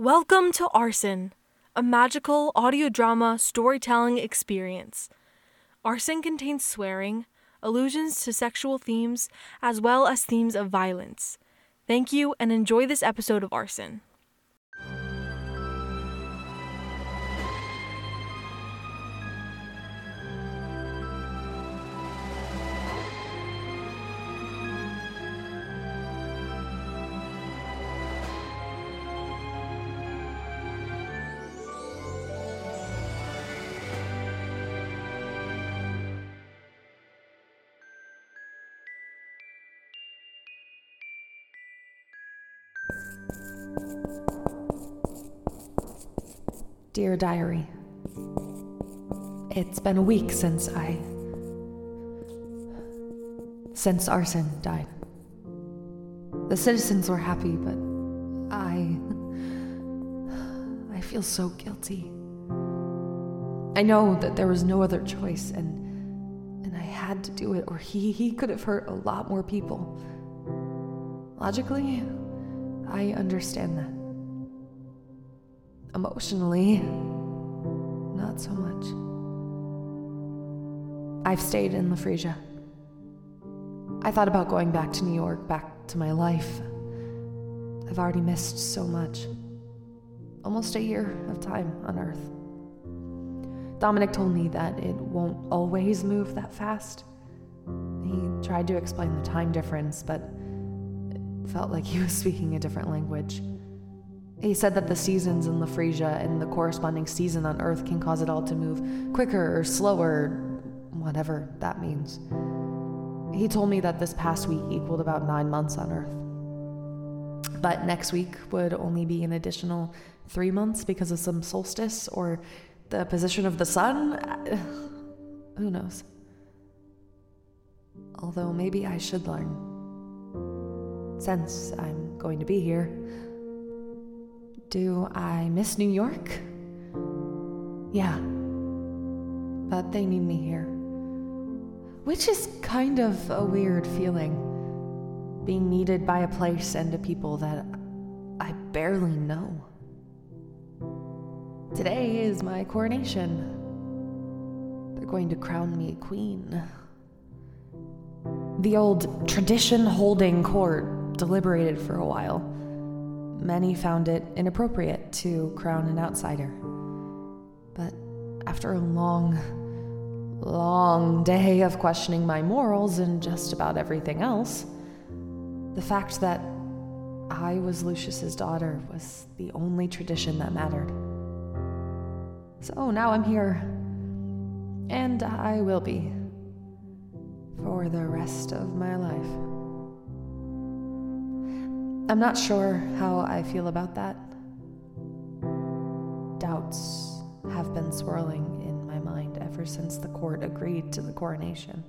Welcome to Arsen, a magical audio drama storytelling experience. Arsen contains swearing, allusions to sexual themes, as well as themes of violence. Thank you and enjoy this episode of Arsen. Dear Diary, It's been a week since I. since Arsen died. The citizens were happy, but I. I feel so guilty. I know that there was no other choice, and. and I had to do it, or he, he could have hurt a lot more people. Logically, I understand that. Emotionally, not so much. I've stayed in Lafresia. I thought about going back to New York, back to my life. I've already missed so much. Almost a year of time on Earth. Dominic told me that it won't always move that fast. He tried to explain the time difference, but it felt like he was speaking a different language. He said that the seasons in Lafresia and the corresponding season on Earth can cause it all to move quicker or slower, whatever that means. He told me that this past week equaled about nine months on Earth. But next week would only be an additional three months because of some solstice or the position of the sun. Who knows? Although maybe I should learn. Since I'm going to be here. Do I miss New York? Yeah. But they need me here. Which is kind of a weird feeling. Being needed by a place and a people that I barely know. Today is my coronation. They're going to crown me queen. The old tradition holding court deliberated for a while. Many found it inappropriate to crown an outsider. But after a long, long day of questioning my morals and just about everything else, the fact that I was Lucius's daughter was the only tradition that mattered. So now I'm here. And I will be. For the rest of my life. I'm not sure how I feel about that. Doubts have been swirling in my mind ever since the court agreed to the coronation.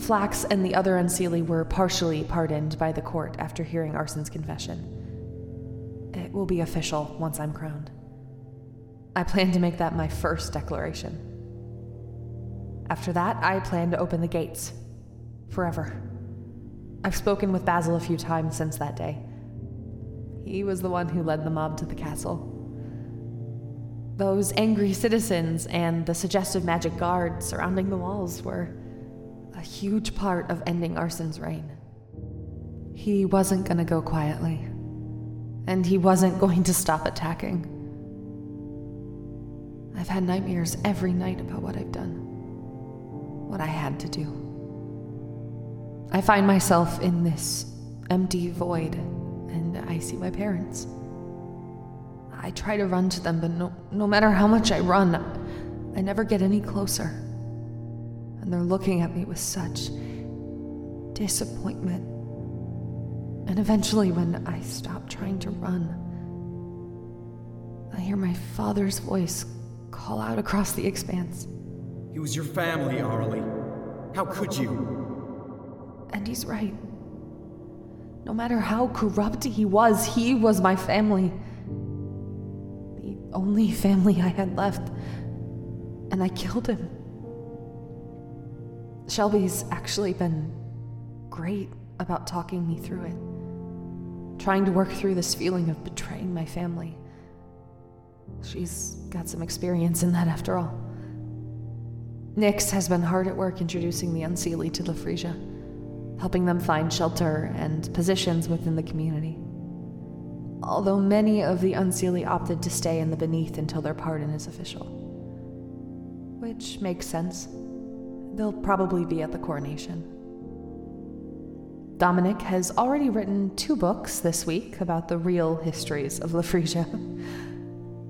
Flax and the other Unseelie were partially pardoned by the court after hearing Arsen's confession. It will be official once I'm crowned. I plan to make that my first declaration. After that, I plan to open the gates. Forever. I've spoken with Basil a few times since that day. He was the one who led the mob to the castle. Those angry citizens and the suggestive magic guard surrounding the walls were a huge part of ending Arsen's reign. He wasn't going to go quietly, and he wasn't going to stop attacking. I've had nightmares every night about what I've done, what I had to do. I find myself in this empty void, and I see my parents. I try to run to them, but no, no matter how much I run, I never get any closer. And they're looking at me with such disappointment. And eventually, when I stop trying to run, I hear my father's voice call out across the expanse. He was your family, Arlie. How could you? And he's right. No matter how corrupt he was, he was my family. The only family I had left. And I killed him. Shelby's actually been great about talking me through it. trying to work through this feeling of betraying my family. She's got some experience in that after all. Nix has been hard at work introducing the Unseelie to Lafresia, helping them find shelter and positions within the community. Although many of the Unseelie opted to stay in the Beneath until their pardon is official. Which makes sense. They'll probably be at the coronation. Dominic has already written two books this week about the real histories of Lafresia.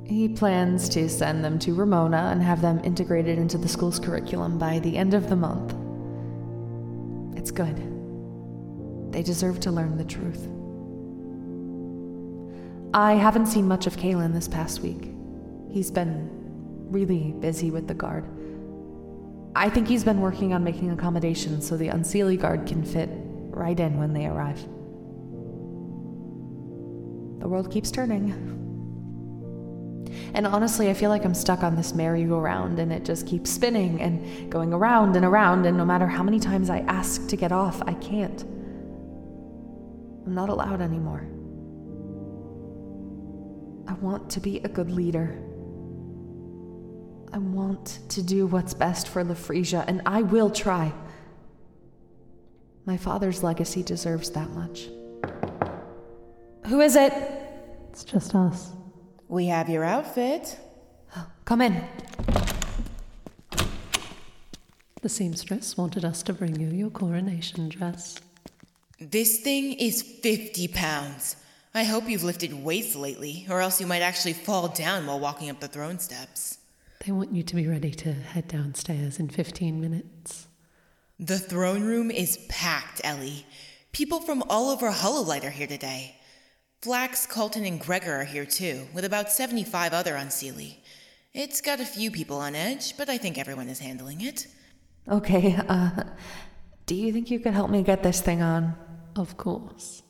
He plans to send them to Ramona and have them integrated into the school's curriculum by the end of the month. It's good. They deserve to learn the truth. I haven't seen much of Kalen this past week. He's been really busy with the guard. I think he's been working on making accommodations so the Unseelie guard can fit right in when they arrive. The world keeps turning. And honestly, I feel like I'm stuck on this merry-go-round and it just keeps spinning and going around and around, and no matter how many times I ask to get off, I can't. I'm not allowed anymore. I want to be a good leader. I want to do what's best for Lafresia, and I will try. My father's legacy deserves that much. Who is it? It's just us. We have your outfit. Come in. The seamstress wanted us to bring you your coronation dress. This thing is 50 pounds. I hope you've lifted weights lately, or else you might actually fall down while walking up the throne steps. They want you to be ready to head downstairs in 15 minutes. The throne room is packed, Ellie. People from all over Hololight are here today. Flax, Colton, and Gregor are here too, with about 75 other Unseelie. It's got a few people on edge, but I think everyone is handling it. Okay, uh, do you think you could help me get this thing on? Of course.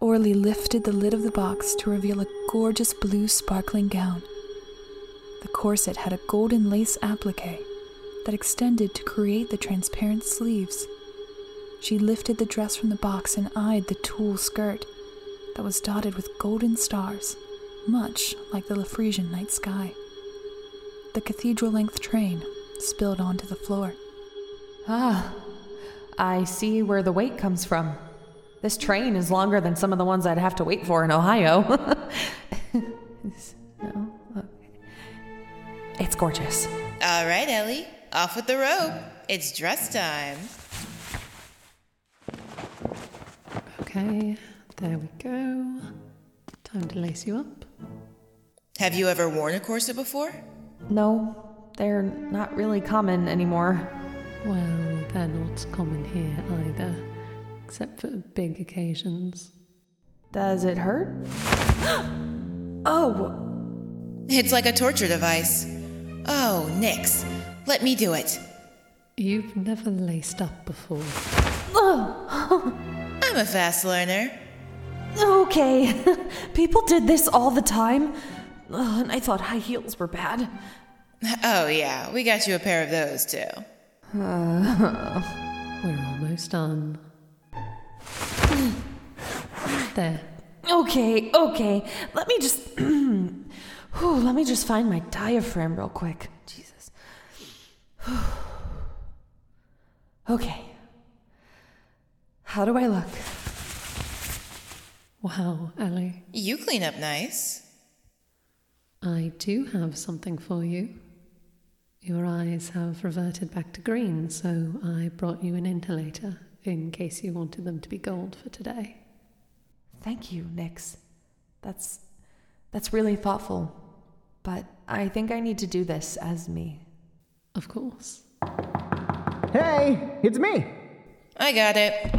Orly lifted the lid of the box to reveal a gorgeous blue sparkling gown. The corset had a golden lace applique that extended to create the transparent sleeves. She lifted the dress from the box and eyed the tulle skirt that was dotted with golden stars, much like the Lafresian night sky. The cathedral length train spilled onto the floor. Ah, I see where the wait comes from. This train is longer than some of the ones I'd have to wait for in Ohio. no? Okay. It's gorgeous. All right, Ellie, off with the robe. It's dress time. Okay, there we go. Time to lace you up. Have you ever worn a corset before? No, they're not really common anymore. Well, they're not common here either, except for big occasions. Does it hurt? oh! It's like a torture device. Oh, Nix, let me do it. You've never laced up before. Oh. I'm a fast learner. Okay, people did this all the time. Ugh, and I thought high heels were bad. Oh, yeah, we got you a pair of those too. Uh, we're almost done. there. Okay, okay. Let me just. Whew, let me just find my diaphragm real quick. Jesus. okay. How do I look? Wow, Ellie. You clean up nice. I do have something for you. Your eyes have reverted back to green, so I brought you an inhalator in case you wanted them to be gold for today. Thank you, Nix. That's. That's really thoughtful. But I think I need to do this as me. Of course. Hey, it's me. I got it.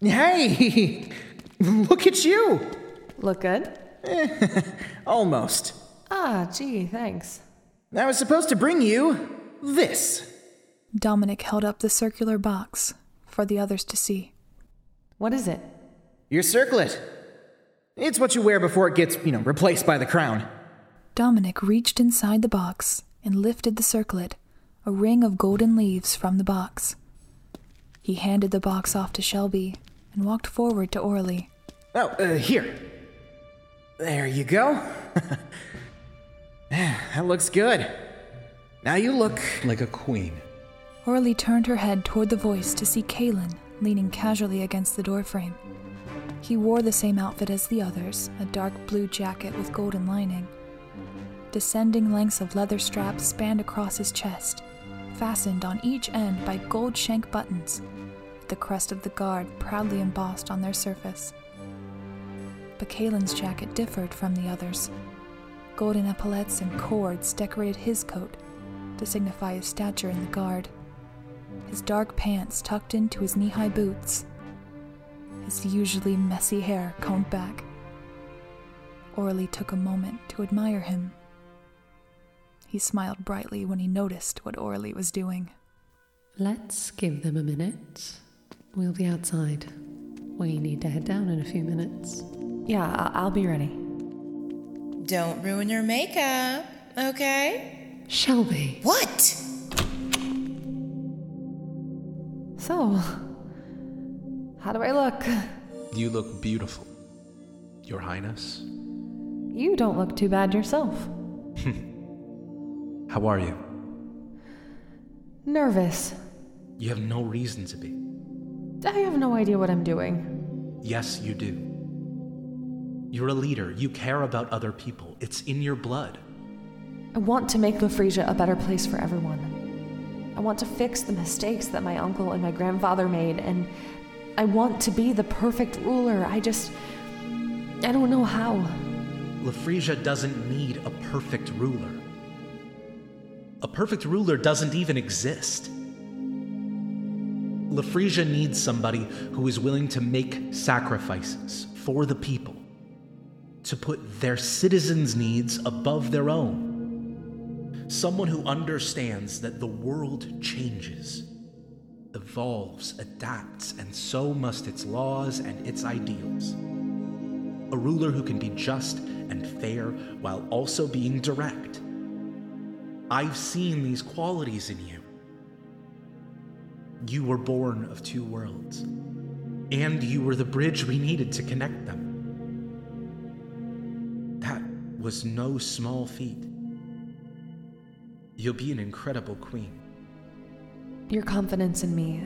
Hey, look at you. Look good? Almost. Ah, gee, thanks. I was supposed to bring you this. Dominic held up the circular box for the others to see. What is it? Your circlet. It's what you wear before it gets, you know, replaced by the crown. Dominic reached inside the box and lifted the circlet, a ring of golden leaves from the box. He handed the box off to Shelby and walked forward to Orly. Oh, uh, here. There you go. that looks good. Now you look. Like a queen. Orly turned her head toward the voice to see Kalen leaning casually against the doorframe. He wore the same outfit as the others a dark blue jacket with golden lining. Descending lengths of leather straps spanned across his chest, fastened on each end by gold shank buttons, with the crest of the guard proudly embossed on their surface. But Kalen's jacket differed from the others. Golden epaulets and cords decorated his coat to signify his stature in the guard. His dark pants tucked into his knee high boots, his usually messy hair combed back. Orly took a moment to admire him. He smiled brightly when he noticed what Orly was doing. Let's give them a minute. We'll be outside. We need to head down in a few minutes. Yeah, I- I'll be ready. Don't ruin your makeup, okay? Shelby. What? So, how do I look? You look beautiful, Your Highness. You don't look too bad yourself. How are you? Nervous. You have no reason to be. I have no idea what I'm doing. Yes, you do. You're a leader. You care about other people. It's in your blood. I want to make Lafresia a better place for everyone. I want to fix the mistakes that my uncle and my grandfather made, and I want to be the perfect ruler. I just. I don't know how. Lafresia doesn't need a perfect ruler. A perfect ruler doesn't even exist. Lafresia needs somebody who is willing to make sacrifices for the people, to put their citizens' needs above their own. Someone who understands that the world changes, evolves, adapts, and so must its laws and its ideals. A ruler who can be just and fair while also being direct. I've seen these qualities in you. You were born of two worlds, and you were the bridge we needed to connect them. Was no small feat. You'll be an incredible queen. Your confidence in me,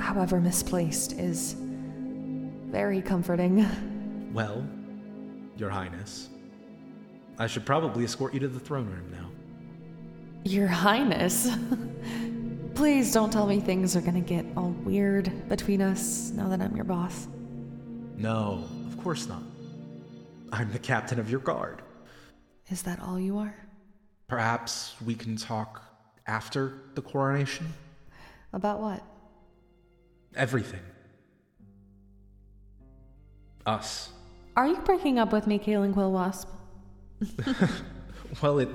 however misplaced, is very comforting. Well, Your Highness, I should probably escort you to the throne room now. Your Highness. Please don't tell me things are gonna get all weird between us now that I'm your boss. No, of course not. I'm the captain of your guard. Is that all you are? Perhaps we can talk after the coronation? About what? Everything. Us. Are you breaking up with me, Kalen Quillwasp? Well, it.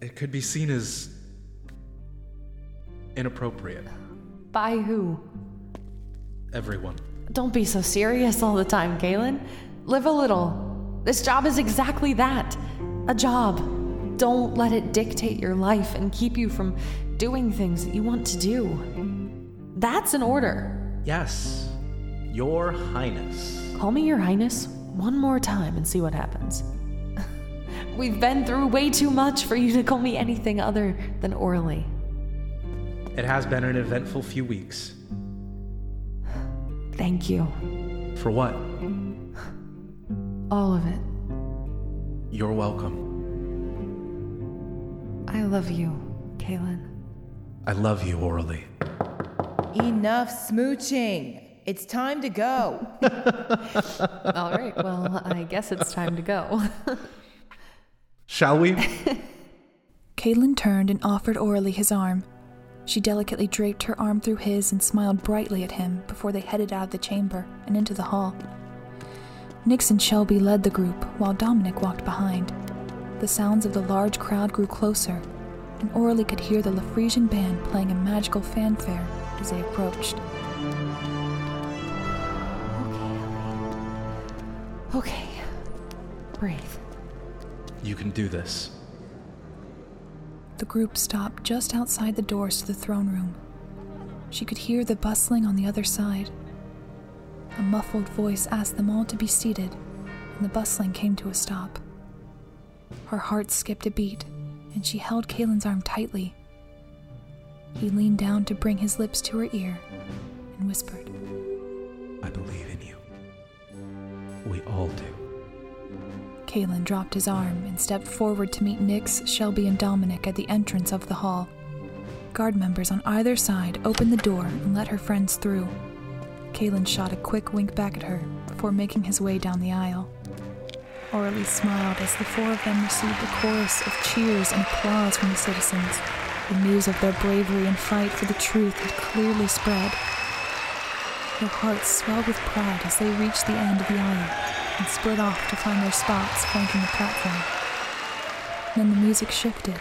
It could be seen as. inappropriate. By who? Everyone. Don't be so serious all the time, Kalen. Live a little. This job is exactly that a job. Don't let it dictate your life and keep you from doing things that you want to do. That's an order. Yes, Your Highness. Call me your highness one more time and see what happens. We've been through way too much for you to call me anything other than Orly. It has been an eventful few weeks. Thank you. For what? All of it. You're welcome. I love you, Kalen. I love you, Orly. Enough smooching. It's time to go. All right, well, I guess it's time to go. Shall we? Kalen turned and offered Orly his arm. She delicately draped her arm through his and smiled brightly at him before they headed out of the chamber and into the hall. Nix and Shelby led the group while Dominic walked behind. The sounds of the large crowd grew closer, and Orly could hear the Lafresian band playing a magical fanfare as they approached. Okay. Okay, breathe. you can do this. The group stopped just outside the doors to the throne room. she could hear the bustling on the other side. A muffled voice asked them all to be seated, and the bustling came to a stop. Her heart skipped a beat, and she held Kalen's arm tightly. He leaned down to bring his lips to her ear and whispered, I believe in you. We all do. Kalen dropped his arm and stepped forward to meet Nix, Shelby, and Dominic at the entrance of the hall. Guard members on either side opened the door and let her friends through. Kalen shot a quick wink back at her before making his way down the aisle. Orly smiled as the four of them received a chorus of cheers and applause from the citizens. The news of their bravery and fight for the truth had clearly spread. Their hearts swelled with pride as they reached the end of the aisle and split off to find their spots flanking the platform. Then the music shifted,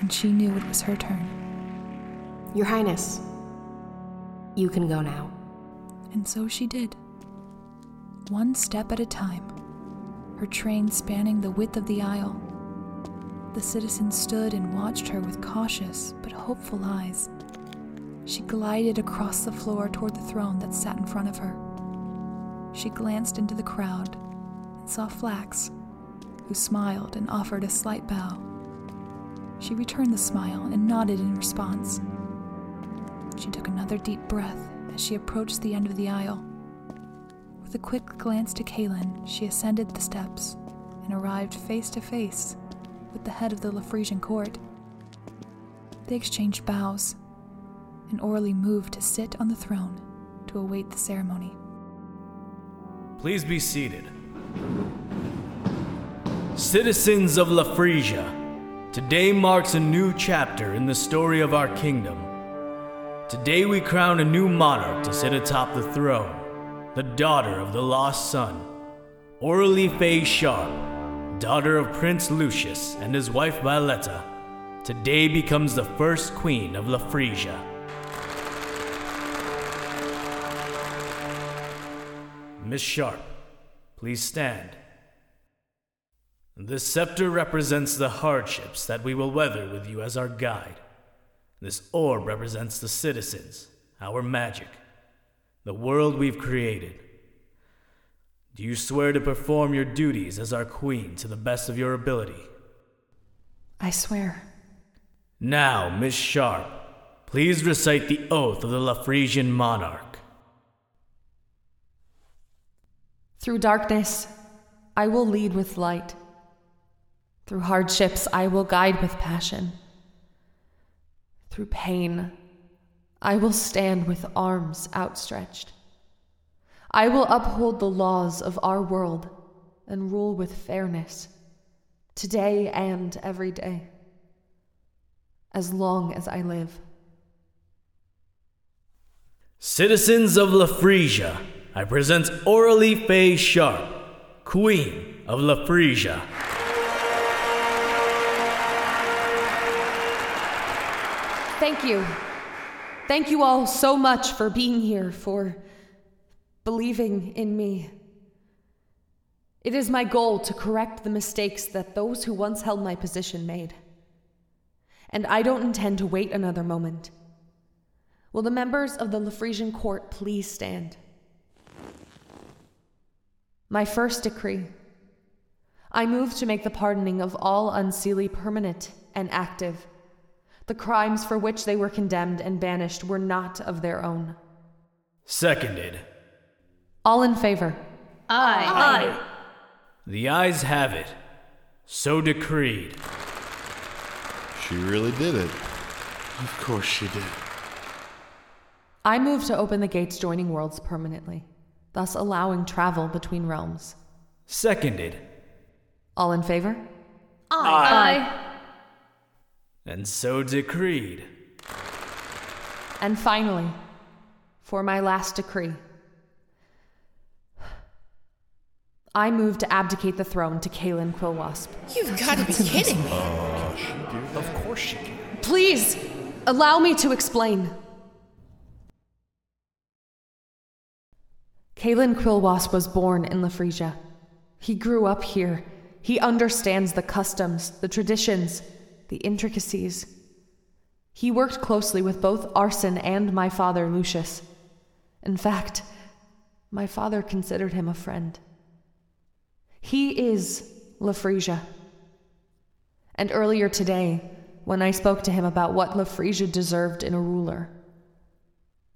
and she knew it was her turn. Your Highness, you can go now. And so she did. One step at a time, her train spanning the width of the aisle. The citizens stood and watched her with cautious but hopeful eyes. She glided across the floor toward the throne that sat in front of her. She glanced into the crowd and saw Flax, who smiled and offered a slight bow. She returned the smile and nodded in response. She took another deep breath as she approached the end of the aisle. With a quick glance to Kalen, she ascended the steps and arrived face to face with the head of the Lafresian court. They exchanged bows, and Aurelie moved to sit on the throne to await the ceremony. Please be seated. Citizens of Lafresia, today marks a new chapter in the story of our kingdom. Today we crown a new monarch to sit atop the throne, the daughter of the lost son, Aurelie Faye Sharp, daughter of Prince Lucius and his wife Violetta, today becomes the first queen of Lafresia. Miss Sharp, please stand. This scepter represents the hardships that we will weather with you as our guide. This orb represents the citizens, our magic, the world we've created. Do you swear to perform your duties as our queen to the best of your ability? I swear. Now, Miss Sharp, please recite the oath of the Lafresian monarch. Through darkness, I will lead with light. Through hardships, I will guide with passion. Through pain, I will stand with arms outstretched. I will uphold the laws of our world and rule with fairness, today and every day, as long as I live. Citizens of Lafresia, I present Aurelie Faye Sharp, Queen of Lafresia. Thank you. Thank you all so much for being here, for believing in me. It is my goal to correct the mistakes that those who once held my position made. And I don't intend to wait another moment. Will the members of the Lafresian court please stand? My first decree. I move to make the pardoning of all unseelie permanent and active. The crimes for which they were condemned and banished were not of their own. Seconded. All in favor? Aye. Aye. The ayes have it. So decreed. She really did it. Of course she did. I move to open the gates joining worlds permanently, thus allowing travel between realms. Seconded. All in favor? Aye. Aye. And so decreed. And finally, for my last decree, I move to abdicate the throne to Kalen Quillwasp. You've got to be kidding me. Uh. Of course she can. Please, allow me to explain. Kalen Quillwasp was born in Lafresia. He grew up here. He understands the customs, the traditions, the intricacies. He worked closely with both Arsen and my father, Lucius. In fact, my father considered him a friend. He is Lafresia. And earlier today, when I spoke to him about what Lafresia deserved in a ruler,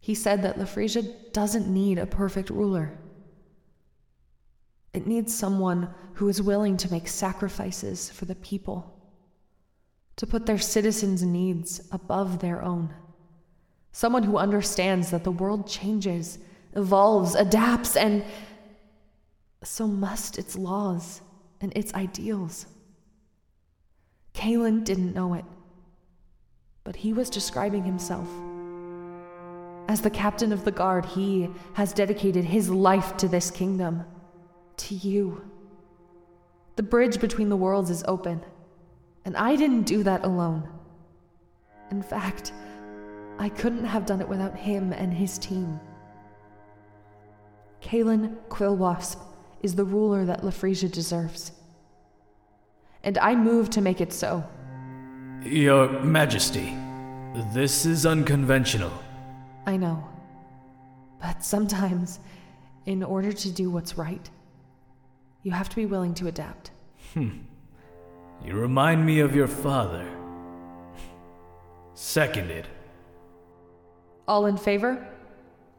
he said that Lafresia doesn't need a perfect ruler. It needs someone who is willing to make sacrifices for the people, to put their citizens' needs above their own. Someone who understands that the world changes, evolves, adapts, and so must its laws and its ideals. Kalen didn't know it, but he was describing himself. As the captain of the guard, he has dedicated his life to this kingdom to you. The bridge between the worlds is open, and I didn't do that alone. In fact, I couldn't have done it without him and his team. Kalen Quillwasp is the ruler that Lafresia deserves. And I moved to make it so. Your Majesty, this is unconventional. I know. But sometimes, in order to do what's right, you have to be willing to adapt. Hmm. You remind me of your father. Seconded. All in favor?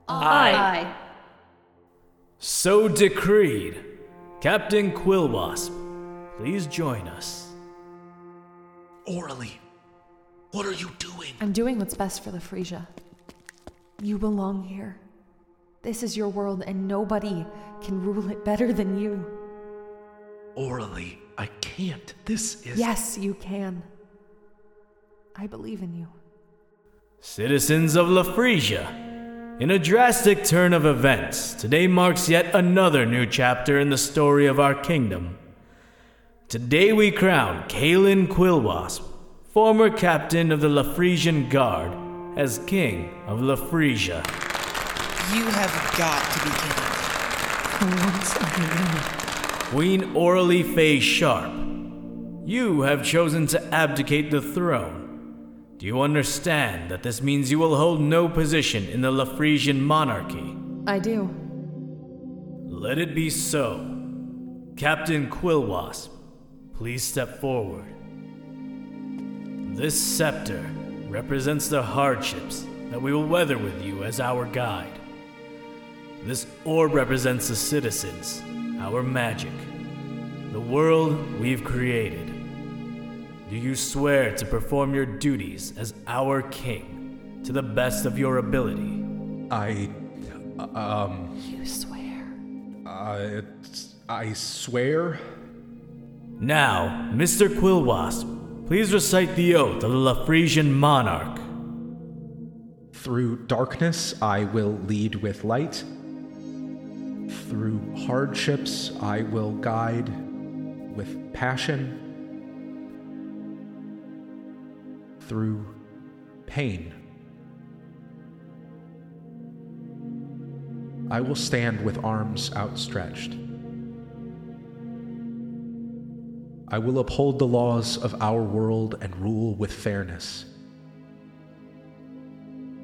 Aye. Aye. So decreed. Captain Quillwasp, please join us. Orly, what are you doing? I'm doing what's best for Lafresia. You belong here. This is your world, and nobody can rule it better than you. Orly, I can't. This is. Yes, you can. I believe in you. Citizens of Lafresia, in a drastic turn of events, today marks yet another new chapter in the story of our kingdom. Today we crown Kalen Quillwasp, former captain of the Lafresian Guard, as King of Lafresia. You have got to be kidding. For once I Queen Aurelie Faye Sharp, you have chosen to abdicate the throne. Do you understand that this means you will hold no position in the Lafresian monarchy? I do. Let it be so. Captain Quillwasp, please step forward. This scepter represents the hardships that we will weather with you as our guide. This orb represents the citizens, our magic, the world we've created. Do you swear to perform your duties as our king to the best of your ability? I. Um. You swear. Uh, I swear. Now, Mr. Quillwasp, please recite the oath of the Lafresian monarch. Through darkness, I will lead with light. Through hardships, I will guide with passion. Through pain, I will stand with arms outstretched. I will uphold the laws of our world and rule with fairness.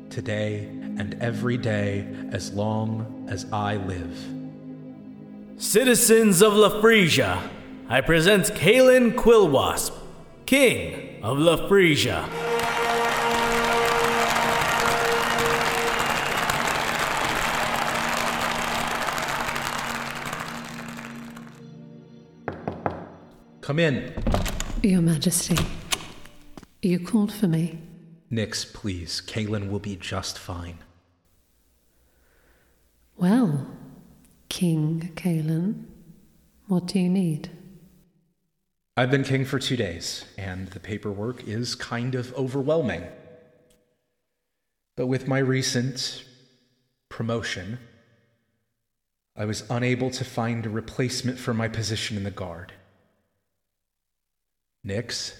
Today and every day as long as I live. Citizens of Lafresia, I present Kalen Quillwasp, King of Lafresia. Come in. Your Majesty, you called for me. Nix, please. Kalen will be just fine. Well, King Kalen, what do you need? I've been king for two days, and the paperwork is kind of overwhelming. But with my recent promotion, I was unable to find a replacement for my position in the Guard. Nix,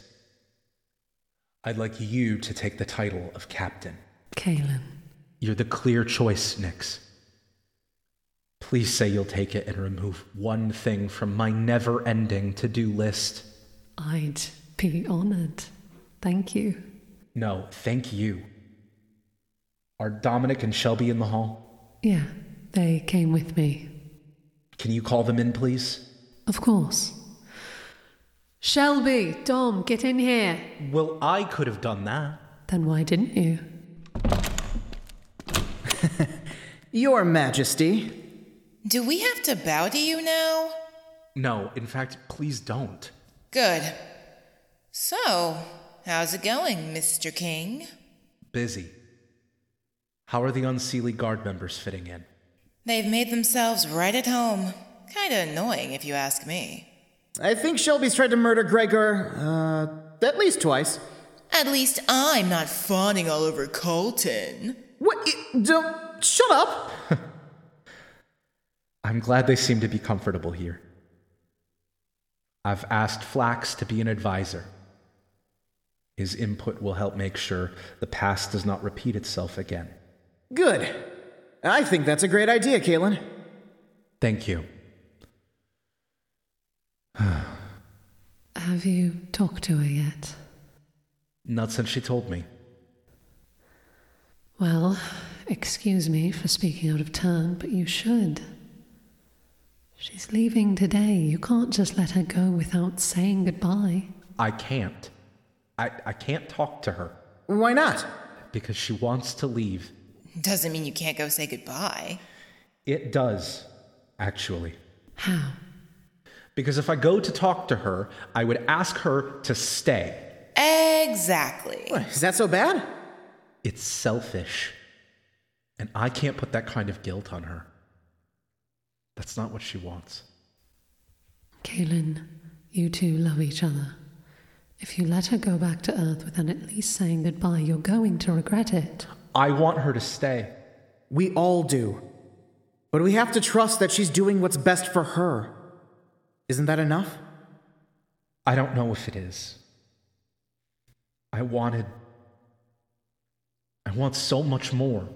I'd like you to take the title of captain. Kalen. You're the clear choice, Nix. Please say you'll take it and remove one thing from my never ending to do list. I'd be honored. Thank you. No, thank you. Are Dominic and Shelby in the hall? Yeah, they came with me. Can you call them in, please? Of course. Shelby, Dom, get in here. Well, I could have done that. Then why didn't you? Your Majesty. Do we have to bow to you now? No, in fact, please don't. Good. So, how's it going, Mr. King? Busy. How are the Unseelie Guard members fitting in? They've made themselves right at home. Kinda annoying, if you ask me. I think Shelby's tried to murder Gregor, uh, at least twice. At least I'm not fawning all over Colton. What? I- Don't. Shut up! I'm glad they seem to be comfortable here. I've asked Flax to be an advisor. His input will help make sure the past does not repeat itself again. Good. I think that's a great idea, Kalen. Thank you. Have you talked to her yet? Not since she told me. Well, excuse me for speaking out of turn, but you should. She's leaving today. You can't just let her go without saying goodbye. I can't. I, I can't talk to her Why not? because she wants to leave. Doesn't mean you can't go say goodbye. It does, actually. How? Because if I go to talk to her, I would ask her to stay. Exactly. What, is that so bad? It's selfish. And I can't put that kind of guilt on her. That's not what she wants. Kalen, you two love each other. If you let her go back to Earth without at least saying goodbye, you're going to regret it. I want her to stay. We all do. But we have to trust that she's doing what's best for her. Isn't that enough? I don't know if it is. I wanted. I want so much more.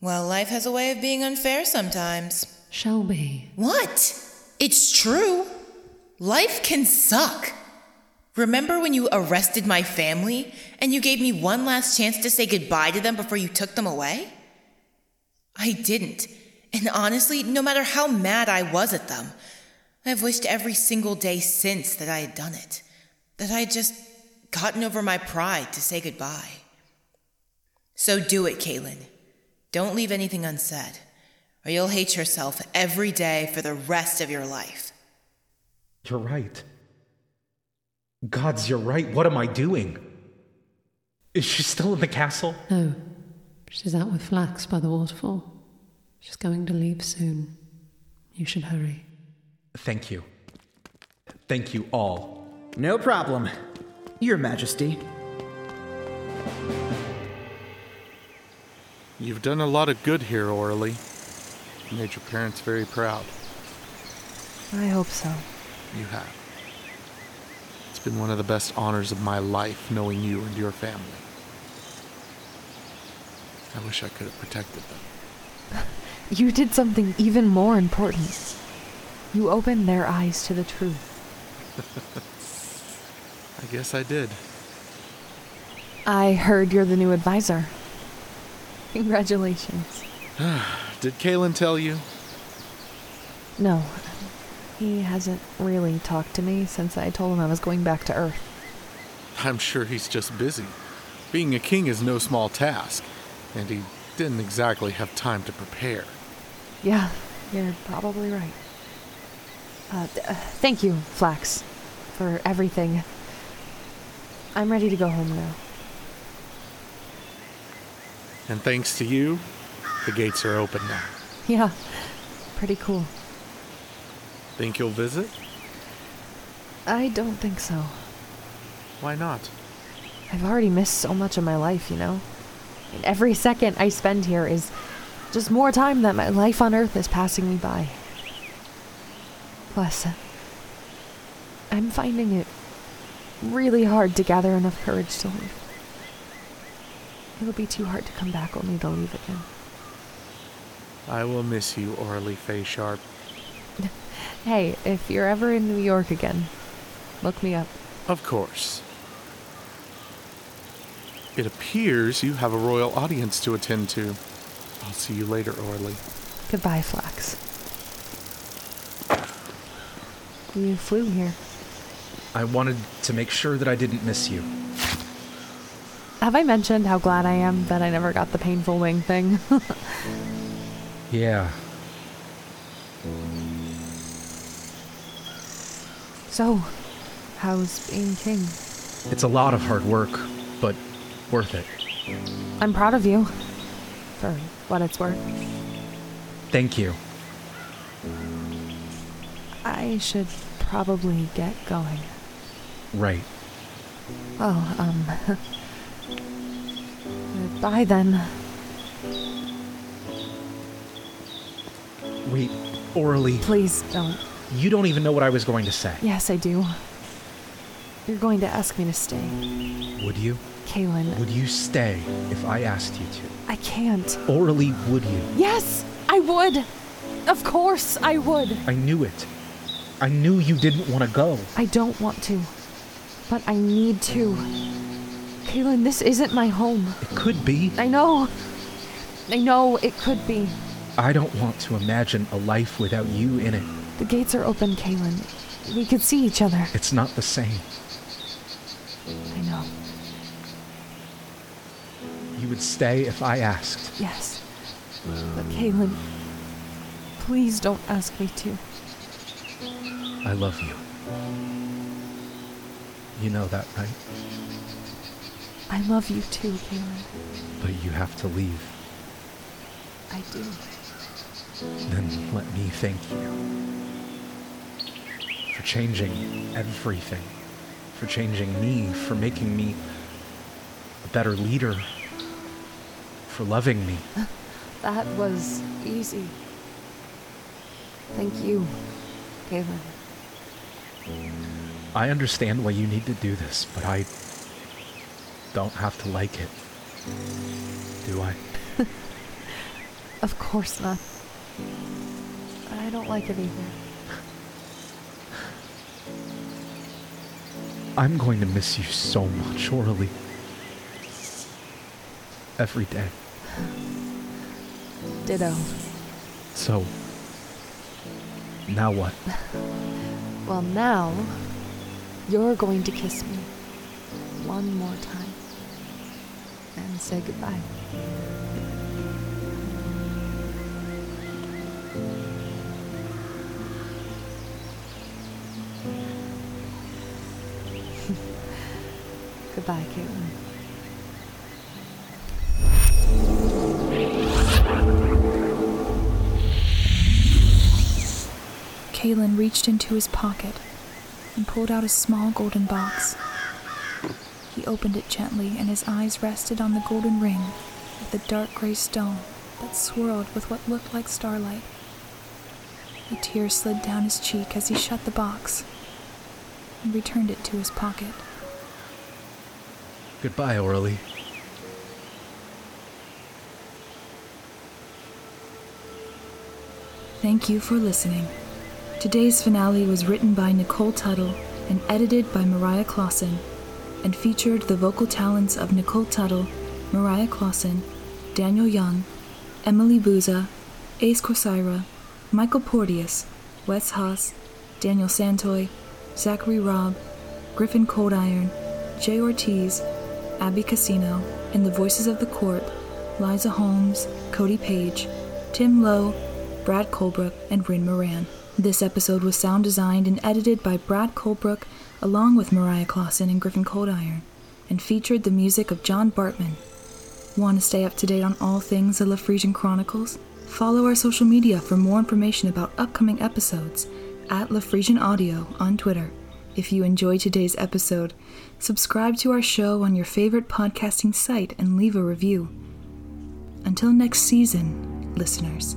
Well, life has a way of being unfair sometimes. Shelby. What? It's true. Life can suck. Remember when you arrested my family and you gave me one last chance to say goodbye to them before you took them away? I didn't. And honestly, no matter how mad I was at them, I've wished every single day since that I had done it. That I had just gotten over my pride to say goodbye. So do it, Kalen. Don't leave anything unsaid, or you'll hate yourself every day for the rest of your life. You're right. Gods, you're right. What am I doing? Is she still in the castle? No, she's out with Flax by the waterfall. She's going to leave soon. You should hurry. Thank you. Thank you all. No problem. Your Majesty. You've done a lot of good here, Orly. You made your parents very proud. I hope so. You have. It's been one of the best honors of my life knowing you and your family. I wish I could have protected them. You did something even more important. You opened their eyes to the truth. I guess I did. I heard you're the new advisor. Congratulations. Did Kalen tell you? No, he hasn't really talked to me since I told him I was going back to Earth. I'm sure he's just busy. Being a king is no small task, and he didn't exactly have time to prepare. Yeah, you're probably right. Uh, uh, thank you, Flax, for everything. I'm ready to go home now. And thanks to you, the gates are open now. Yeah, pretty cool. Think you'll visit? I don't think so. Why not? I've already missed so much of my life, you know? And every second I spend here is just more time that my life on Earth is passing me by. Plus, I'm finding it really hard to gather enough courage to leave. It'll be too hard to come back only to leave again. I will miss you, Orly Faye Sharp. Hey, if you're ever in New York again, look me up. Of course. It appears you have a royal audience to attend to. I'll see you later, Orly. Goodbye, Flax. You flew here. I wanted to make sure that I didn't miss you. Have I mentioned how glad I am that I never got the painful wing thing? Yeah. so, how's being king? It's a lot of hard work, but worth it. I'm proud of you. For what it's worth. Thank you. I should probably get going. Right. Oh, um. Bye then. Wait, Orly. Please don't. You don't even know what I was going to say. Yes, I do. You're going to ask me to stay. Would you? Kalen. Would you stay if I asked you to? I can't. Orly, would you? Yes, I would. Of course, I would. I knew it. I knew you didn't want to go. I don't want to. But I need to. Kalen, this isn't my home. It could be. I know. I know it could be. I don't want to imagine a life without you in it. The gates are open, Kalen. We could see each other. It's not the same. I know. You would stay if I asked. Yes. But Kalen, please don't ask me to. I love you. You know that, right? I love you too, Kalen. But you have to leave. I do. Then let me thank you for changing everything, for changing me, for making me a better leader, for loving me. That was easy. Thank you, Kalen. I understand why you need to do this, but I don't have to like it. Do I? Of course not. I don't like it either. I'm going to miss you so much, Orly. Every day. Ditto. So, now what? Well, now, you're going to kiss me one more time and say goodbye. goodbye, Kalen. Kalen reached into his pocket and pulled out a small golden box. He opened it gently, and his eyes rested on the golden ring with the dark gray stone that swirled with what looked like starlight. A tear slid down his cheek as he shut the box and returned it to his pocket. Goodbye, Orly. Thank you for listening. Today's finale was written by Nicole Tuttle and edited by Mariah Clawson, and featured the vocal talents of Nicole Tuttle, Mariah Clawson, Daniel Young, Emily Buza, Ace Corsaira, Michael Porteous, Wes Haas, Daniel Santoy, Zachary Robb, Griffin Coldiron, Jay Ortiz, Abbey Casino, and the voices of the court Liza Holmes, Cody Page, Tim Lowe, Brad Colbroock, and Rin Moran. This episode was sound designed and edited by Brad Colbroock along with Mariah Clawson and Griffin Coldiron, and featured the music of John Bartmann. Want to stay up to date on all things the Lafresian Chronicles? Follow our social media for more information about upcoming episodes at Lafresia Audio on Twitter. If you enjoyed today's episode, subscribe to our show on your favorite podcasting site and leave a review. Until next season, listeners.